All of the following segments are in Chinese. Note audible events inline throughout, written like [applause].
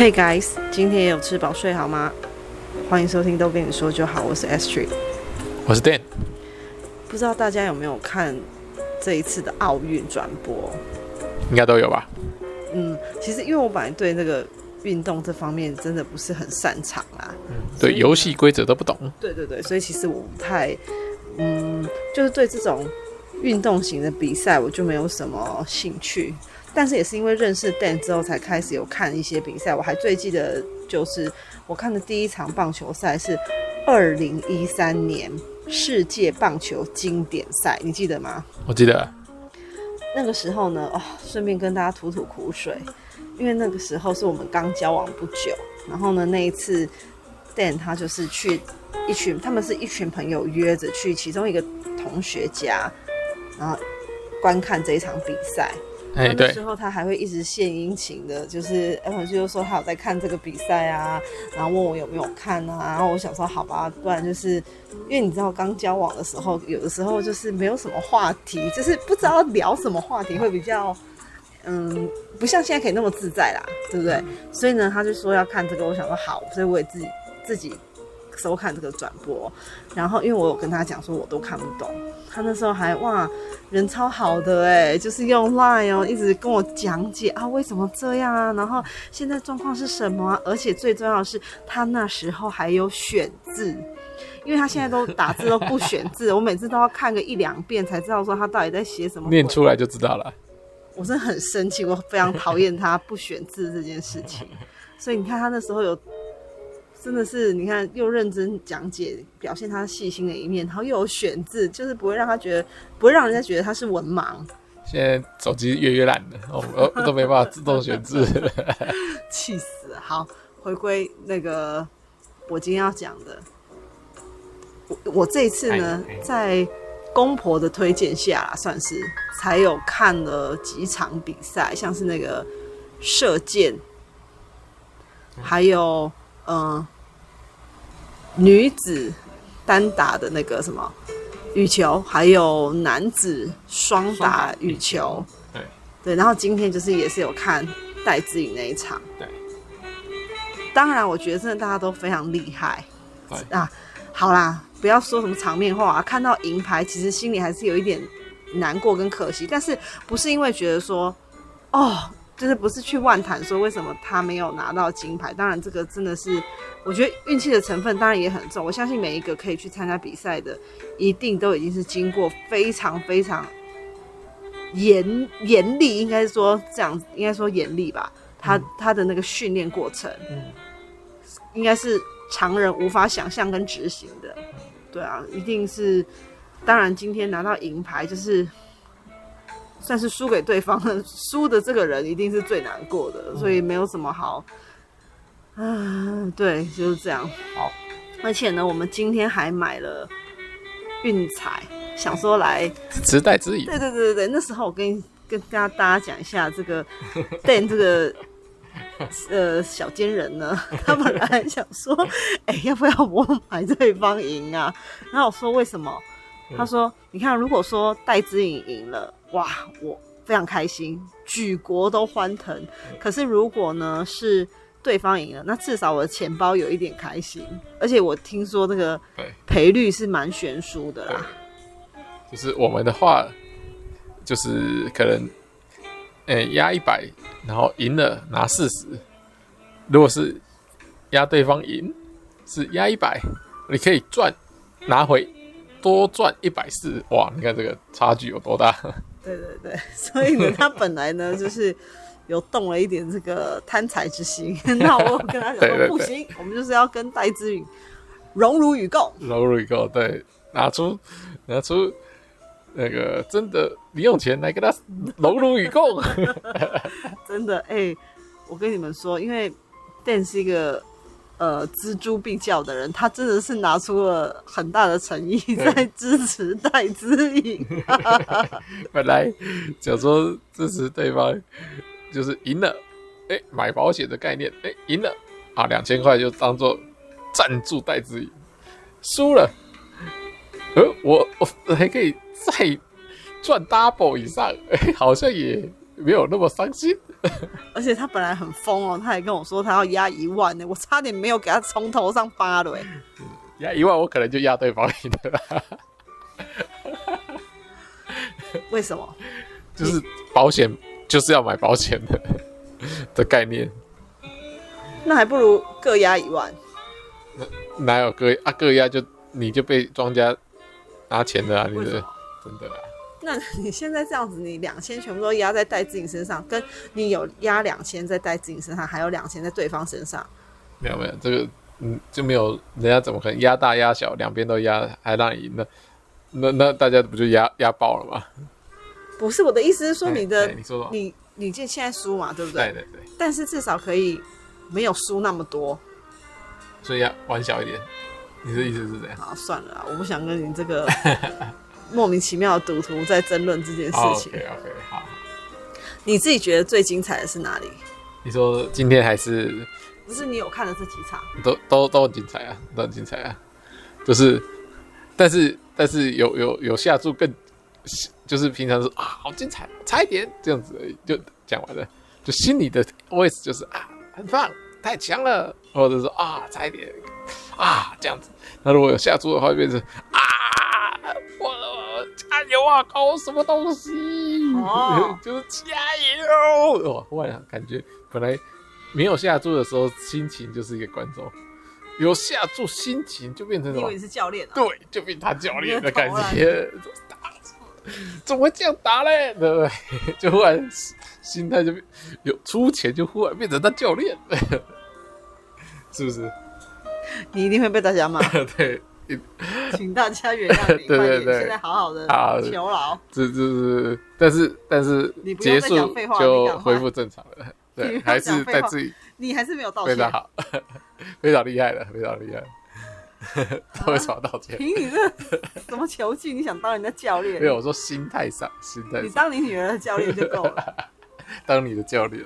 Hey guys，今天有吃饱睡好吗？欢迎收听都跟你说就好，我是 S Tree，我是 Dan。不知道大家有没有看这一次的奥运转播？应该都有吧。嗯，其实因为我本来对那个运动这方面真的不是很擅长啦，嗯，对游戏规则都不懂。对对对，所以其实我不太，嗯，就是对这种运动型的比赛我就没有什么兴趣。但是也是因为认识 Dan 之后，才开始有看一些比赛。我还最记得，就是我看的第一场棒球赛是二零一三年世界棒球经典赛，你记得吗？我记得。那个时候呢，哦，顺便跟大家吐吐苦水，因为那个时候是我们刚交往不久。然后呢，那一次 Dan 他就是去一群，他们是一群朋友约着去其中一个同学家，然后观看这一场比赛。哎，对，之后他还会一直献殷勤的，就是哎，回去就说他有在看这个比赛啊，然后问我有没有看啊，然后我想说好吧，不然就是因为你知道刚交往的时候，有的时候就是没有什么话题，就是不知道聊什么话题会比较，嗯，不像现在可以那么自在啦，对不对？所以呢，他就说要看这个，我想说好，所以我也自己自己。收看这个转播，然后因为我有跟他讲说我都看不懂，他那时候还哇人超好的哎，就是用 Line 哦一直跟我讲解啊为什么这样啊，然后现在状况是什么啊，而且最重要的是他那时候还有选字，因为他现在都打字都不选字，[laughs] 我每次都要看个一两遍才知道说他到底在写什么，念出来就知道了。我真的很生气，我非常讨厌他不选字这件事情，所以你看他那时候有。真的是，你看又认真讲解，表现他细心的一面，然后又有选字，就是不会让他觉得，不会让人家觉得他是文盲。现在手机越越烂了，哦，我都没办法自动选字，[laughs] 气死！好，回归那个我今天要讲的，我我这一次呢，在公婆的推荐下，算是才有看了几场比赛，像是那个射箭，还有。嗯，女子单打的那个什么羽球，还有男子双打羽球，对对。然后今天就是也是有看戴资颖那一场，对。当然，我觉得真的大家都非常厉害，对啊。好啦，不要说什么场面话啊，看到银牌，其实心里还是有一点难过跟可惜，但是不是因为觉得说哦。就是不是去万谈说为什么他没有拿到金牌？当然，这个真的是我觉得运气的成分当然也很重。我相信每一个可以去参加比赛的，一定都已经是经过非常非常严严厉，应该说这样，应该说严厉吧。他他的那个训练过程，嗯，应该是常人无法想象跟执行的。对啊，一定是。当然，今天拿到银牌就是。算是输给对方了，[laughs] 输的这个人一定是最难过的，所以没有什么好。啊，对，就是这样。好，而且呢，我们今天还买了运彩，想说来支持戴资颖。对对对对对，那时候我跟跟大家大家讲一下这个 [laughs] Dan 这个呃小奸人呢，[laughs] 他本来想说，哎、欸，要不要我买对方赢啊？然后我说为什么？他说，你看，如果说戴之颖赢了。哇，我非常开心，举国都欢腾。可是如果呢是对方赢了，那至少我的钱包有一点开心。而且我听说那个赔率是蛮悬殊的啦。就是我们的话，就是可能，呃，压一百，然后赢了拿四十。如果是压对方赢，是压一百，你可以赚拿回多赚一百四。哇，你看这个差距有多大？对对对，[laughs] 所以呢，[laughs] 他本来呢就是有动了一点这个贪财之心。[laughs] 那我跟他讲说，对对对，不行，我们就是要跟戴资颖荣辱与共，荣辱与共，对，拿出拿出那个真的零用钱来跟他荣辱与共。真的，哎、欸，我跟你们说，因为 Dan 是一个。呃，锱铢必较的人，他真的是拿出了很大的诚意在支持戴资颖。[laughs] 本来想说支持对方，就是赢了，哎、欸，买保险的概念，哎、欸，赢了啊，两千块就当做赞助戴资颖。输了，呃，我我还可以再赚 double 以上，哎、欸，好像也没有那么伤心。[laughs] 而且他本来很疯哦，他还跟我说他要压一万呢，我差点没有给他从头上扒了。[laughs] 压一万，我可能就压对方赢了。为什么？就是保险就是要买保险的的概念。那还不如各压一万。哪有各啊？各压就你就被庄家拿钱的啊！你的真的啊？那你现在这样子，你两千全部都压在戴志颖身上，跟你有压两千在戴志颖身上，还有两千在对方身上，没有没有，这个嗯就没有，人家怎么可能压大压小两边都压还让你赢呢？那那大家不就压压爆了吗？不是我的意思是说你的，你说你你现现在输嘛，对不对？对对对。但是至少可以没有输那么多，所以要玩小一点。你的意思是这样？好，算了，我不想跟你这个 [laughs] 莫名其妙的赌徒在争论这件事情。OK OK，好。你自己觉得最精彩的是哪里？你说今天还是？不是你有看的这几场？都都都很精彩啊，都很精彩啊，就是，但是。但是有有有下注更，就是平常说啊好精彩，差一点这样子而已，就讲完了，就心里的 OS 就是啊很棒，太强了，或者说啊差一点啊这样子。那如果有下注的话，就变成啊加油啊搞什么东西，哦、[laughs] 就是加油哇！忽然感觉本来没有下注的时候，心情就是一个观众。有下注，心情就变成什么？因为是教练、啊，对，就变他教练的感觉。怎么会这样打嘞？对不对？就忽然心态就变有出钱，就忽然变成他教练，[laughs] 是不是？你一定会被大家骂。[laughs] 对，请大家原谅你。[laughs] 对对对，现在好好的求饶。这这是，但是但是你结束就恢复正常了。[laughs] 对，还是在自己。你还是没有道歉。非常好，非常厉害的，非常厉害。他为什么道歉？凭你这 [laughs] 什么球技？你想当人家教练？没有，我说心态上，心态。你当你女儿的教练就够了。当你的教练，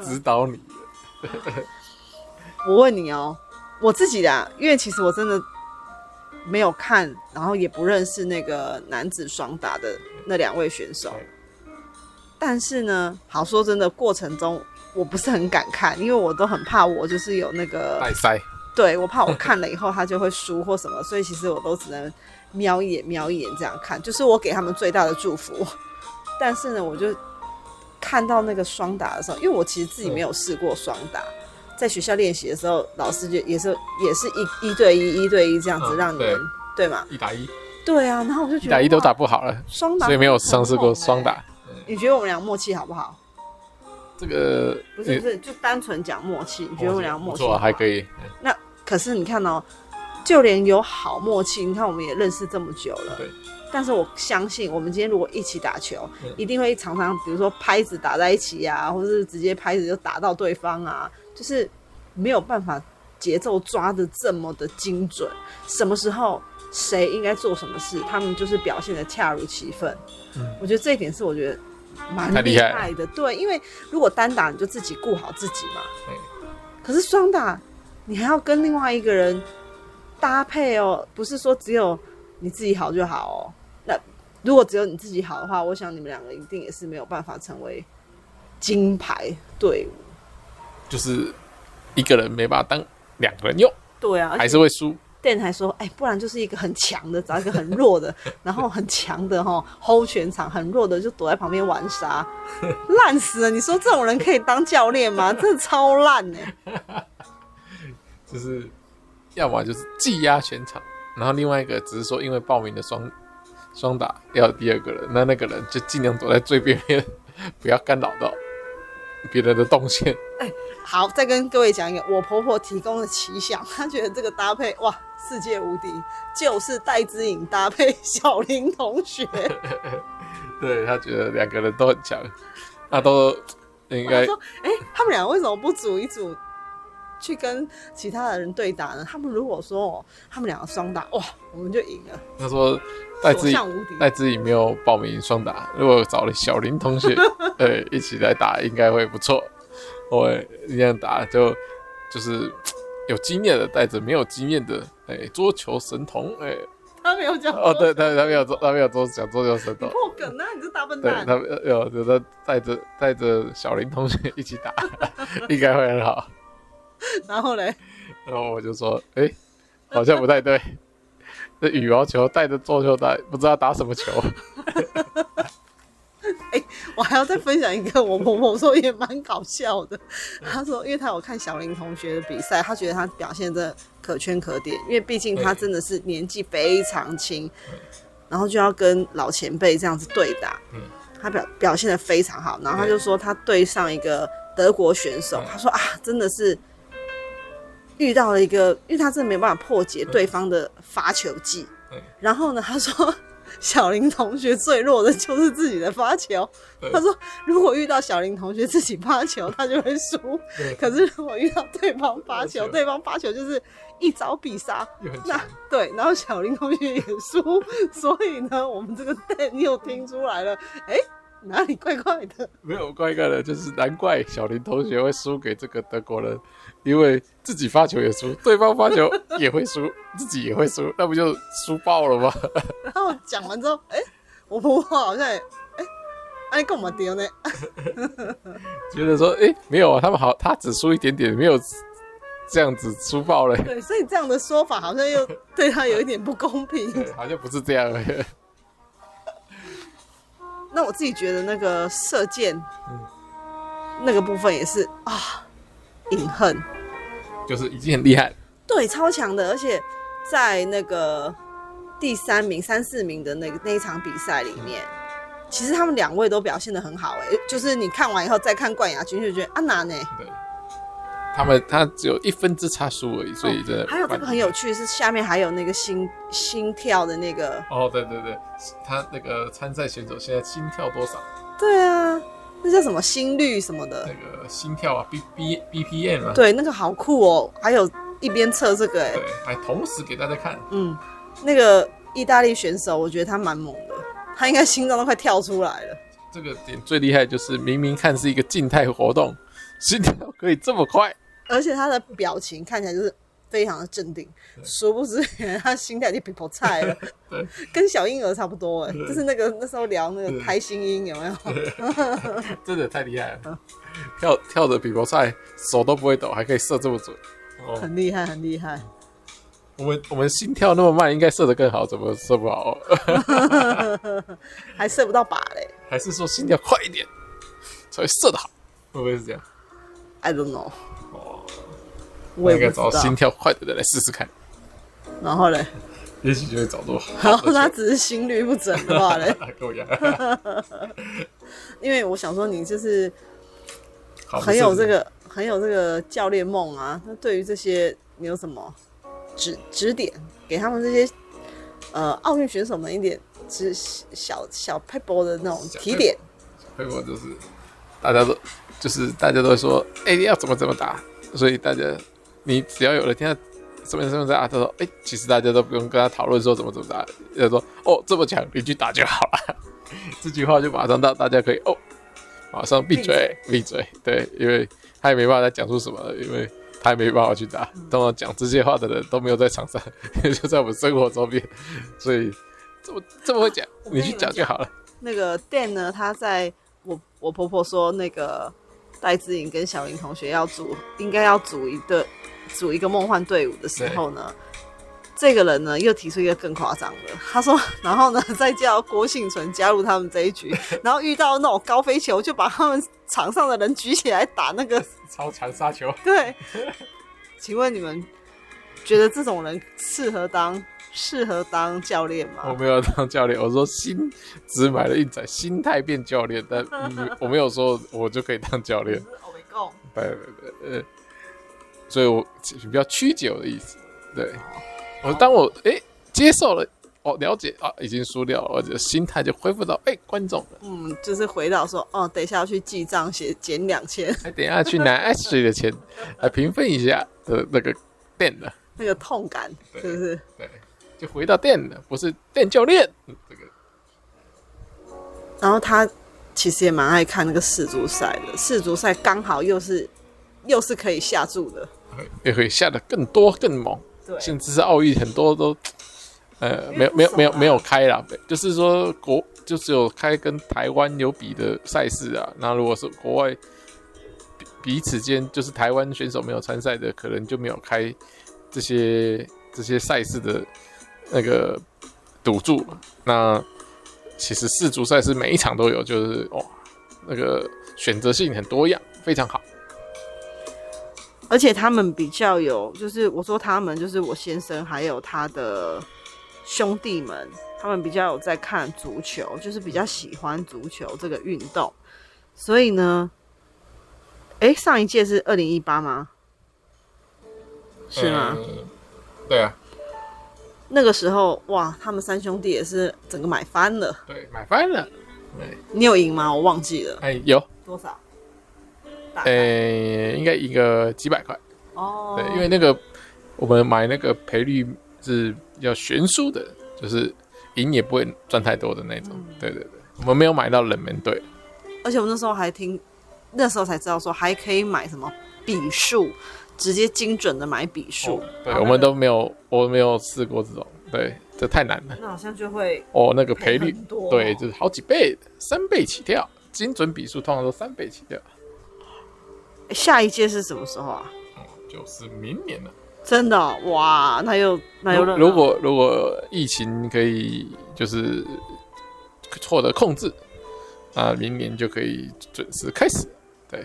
指导你。我问你哦，我自己的，因为其实我真的没有看，然后也不认识那个男子双打的那两位选手。但是呢，好说真的，过程中。我不是很敢看，因为我都很怕我就是有那个带塞，对，我怕我看了以后他就会输或什么，所以其实我都只能瞄一眼瞄一眼这样看，就是我给他们最大的祝福。但是呢，我就看到那个双打的时候，因为我其实自己没有试过双打，在学校练习的时候，老师就也是也是一一对一一对一这样子让你们、嗯、对嘛，一打一，对啊，然后我就觉得一打一都打不好了，双打所以没有尝试过双打。你觉得我们俩默契好不好？这个不是不是，就单纯讲默契。你觉得我们俩默契还可以？那可是你看哦，就连有好默契，你看我们也认识这么久了。对。但是我相信，我们今天如果一起打球，一定会常常，比如说拍子打在一起啊，或者是直接拍子就打到对方啊，就是没有办法节奏抓的这么的精准。什么时候谁应该做什么事，他们就是表现的恰如其分。嗯。我觉得这一点是我觉得。蛮厉害的，对，因为如果单打你就自己顾好自己嘛，可是双打你还要跟另外一个人搭配哦，不是说只有你自己好就好哦。那如果只有你自己好的话，我想你们两个一定也是没有办法成为金牌队伍，就是一个人没办法当两个人用，对啊，还是会输。电台说：“哎、欸，不然就是一个很强的，找一个很弱的，[laughs] 然后很强的哈，hold 全场，很弱的就躲在旁边玩沙，[laughs] 烂死了！你说这种人可以当教练吗？[laughs] 真的超烂哎！就是，要么就是技压全场，然后另外一个只是说因为报名的双双打要第二个人，那那个人就尽量躲在最边边，不要干扰到别人的动线。好，再跟各位讲一个，我婆婆提供的奇想，她觉得这个搭配哇。”世界无敌，就是戴之颖搭配小林同学。[laughs] 对，她觉得两个人都很强，那都应该说，哎、欸，他们俩为什么不组一组去跟其他的人对打呢？他们如果说哦，他们两个双打，哇，我们就赢了。他说戴资颖戴资颖没有报名双打，如果找了小林同学，[laughs] 呃，一起来打，应该会不错。我这样打就就是。有经验的带着没有经验的，哎，桌球神童，哎，他没有讲哦，对，他他没有做，他没有做讲桌球神童。破梗啊！你这大笨对，蛋。他有有的带着带着小林同学一起打，[laughs] 应该会很好。[laughs] 然后嘞，然后我就说，哎，好像不太对。这羽毛球带着桌球带，不知道打什么球。[laughs] 哎，我还要再分享一个，我婆婆说也蛮搞笑的。她说，因为她有看小林同学的比赛，她觉得他表现的可圈可点，因为毕竟他真的是年纪非常轻，然后就要跟老前辈这样子对打。他表表现的非常好，然后他就说他对上一个德国选手，他说啊，真的是遇到了一个，因为他真的没办法破解对方的发球技。然后呢，他说。[laughs] 小林同学最弱的就是自己的发球。他说，如果遇到小林同学自己发球，他就会输。可是如果遇到对方发球，对方发球就是一招必杀。那对，然后小林同学也输，[laughs] 所以呢，我们这个 Dan 又听出来了，哎、欸。哪里怪怪的？没有怪怪的，就是难怪小林同学会输给这个德国人，因为自己发球也输，对方发球也会输，自己也会输，那不就输爆了吗？然后讲完之后，哎、欸，我婆婆好像也，哎、欸，哎，干嘛丢呢？[laughs] 觉得说，哎、欸，没有啊，他们好，他只输一点点，没有这样子输爆了。对，所以这样的说法好像又对他有一点不公平。[laughs] 好像不是这样。[laughs] 那我自己觉得那个射箭，嗯、那个部分也是啊，隐恨，就是已经很厉害了，对，超强的，而且在那个第三名、三四名的那个那一场比赛里面，嗯、其实他们两位都表现的很好，哎，就是你看完以后再看冠亚军，就觉得啊难呢。对他们他只有一分之差输而已，所以真的、哦。还有这个很有趣，是下面还有那个心心跳的那个。哦，对对对，他那个参赛选手现在心跳多少？对啊，那叫什么心率什么的。那个心跳啊，B B B P M 啊。对，那个好酷哦，还有一边测这个哎。对，还同时给大家看。嗯，那个意大利选手，我觉得他蛮猛的，他应该心脏都快跳出来了。这个点最厉害就是明明看是一个静态活动，心跳可以这么快。而且他的表情看起来就是非常的镇定，殊不知 [laughs] 他心态就比不菜了 [laughs] [laughs] 跟小婴儿差不多哎，就是那个那时候聊那个胎心音有没有？真的太厉害了，跳跳的比破菜，手都不会抖，还可以射这么准，很厉害很厉害。我们我们心跳那么慢，应该射得更好，怎么射不好？还射不到靶嘞？还是说心跳快一点才会射得好？会不会是这样？I don't know。我应该找心跳快的人来试试看，然后嘞，也许就会找到。然后他只是心率不准的话嘞。[laughs] 因为我想说，你就是很有这个很有这个教练梦啊。那对于这些，你有什么指指点给他们这些呃奥运选手们一点指小小 p e b 的那种提点？撇步就是大家都就是大家都会说，哎、欸，你要怎么怎么打，所以大家。你只要有了听到什么什么在啊，他说，哎、其实大家都不用跟他讨论说怎么怎么打，他说，哦，这么强，你去打就好了。[laughs] 这句话就马上到大家可以哦，马上闭嘴，闭嘴。对，因为他也没办法再讲出什么了，因为他也没办法去打。通常讲这些话的人都没有在场上，[laughs] 就在我们生活周边，所以这么这么会讲，你去讲就好了。那个 Dan 呢，他在我我婆婆说那个戴志颖跟小林同学要组，应该要组一对。组一个梦幻队伍的时候呢，这个人呢又提出一个更夸张的，他说，然后呢再叫郭幸存加入他们这一局，[laughs] 然后遇到那种高飞球，就把他们场上的人举起来打那个超长杀球。[laughs] 对，请问你们觉得这种人适合当适合当教练吗？我没有当教练，我说心只买了一载，心态变教练，但 [laughs] 我没有说我就可以当教练。我没够。对对对，呃。所以我比较曲解我的意思，对，我当我哎、欸、接受了，哦了解啊，已经输掉了，我的心态就恢复到哎、欸、观众了，嗯，就是回到说哦，等一下要去记账，写减两千，还等一下去拿 [laughs] Ashley 的钱来平分一下的那个店的，那个痛感是不是？对，就回到店了，不是店教练这个。然后他其实也蛮爱看那个世足赛的，世足赛刚好又是又是可以下注的。也可以下的更多更猛，对，甚至是奥运很多都呃，没有没有没有没有开啦，就是说国就只有开跟台湾有比的赛事啊。那如果是国外彼彼此间，就是台湾选手没有参赛的，可能就没有开这些这些赛事的那个赌注。那其实世足赛事每一场都有，就是哇，那个选择性很多样，非常好。而且他们比较有，就是我说他们就是我先生还有他的。兄弟们，他们比较有在看足球，就是比较喜欢足球这个运动，所以呢，哎、欸，上一届是二零一八吗？是吗？嗯、对啊。那个时候，哇，他们三兄弟也是整个买翻了。对，买翻了。对。你有赢吗？我忘记了。哎，有。多少？哎、欸，应该赢个几百块。哦。对，因为那个我们买那个赔率是。比较悬殊的，就是赢也不会赚太多的那种。嗯、对对对，我们没有买到冷门队，而且我们那时候还听，那时候才知道说还可以买什么笔数，直接精准的买笔数。哦、对，我们都没有，我没有试过这种，对，这太难了。那好像就会哦，那个赔率对，就是好几倍，三倍起跳，精准笔数通常都三倍起跳。下一届是什么时候啊？哦，就是明年了。真的、哦、哇，那又那又如果如果疫情可以就是获得控制，啊，明年就可以准时开始。对，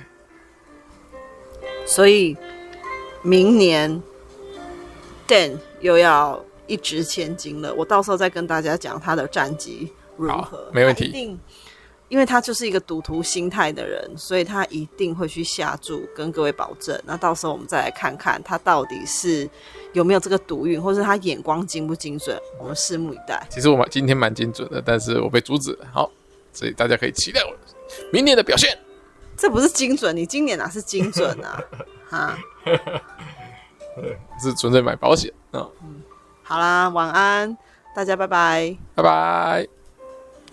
所以明年 Dan 又要一掷千金了。我到时候再跟大家讲他的战绩如何，没问题。因为他就是一个赌徒心态的人，所以他一定会去下注，跟各位保证。那到时候我们再来看看他到底是有没有这个赌运，或是他眼光精不精准，我们拭目以待。其实我们今天蛮精准的，但是我被阻止了。好，所以大家可以期待我明年的表现。这不是精准，你今年哪是精准啊？[laughs] 哈，是纯粹买保险啊。嗯，好啦，晚安，大家拜拜，拜拜。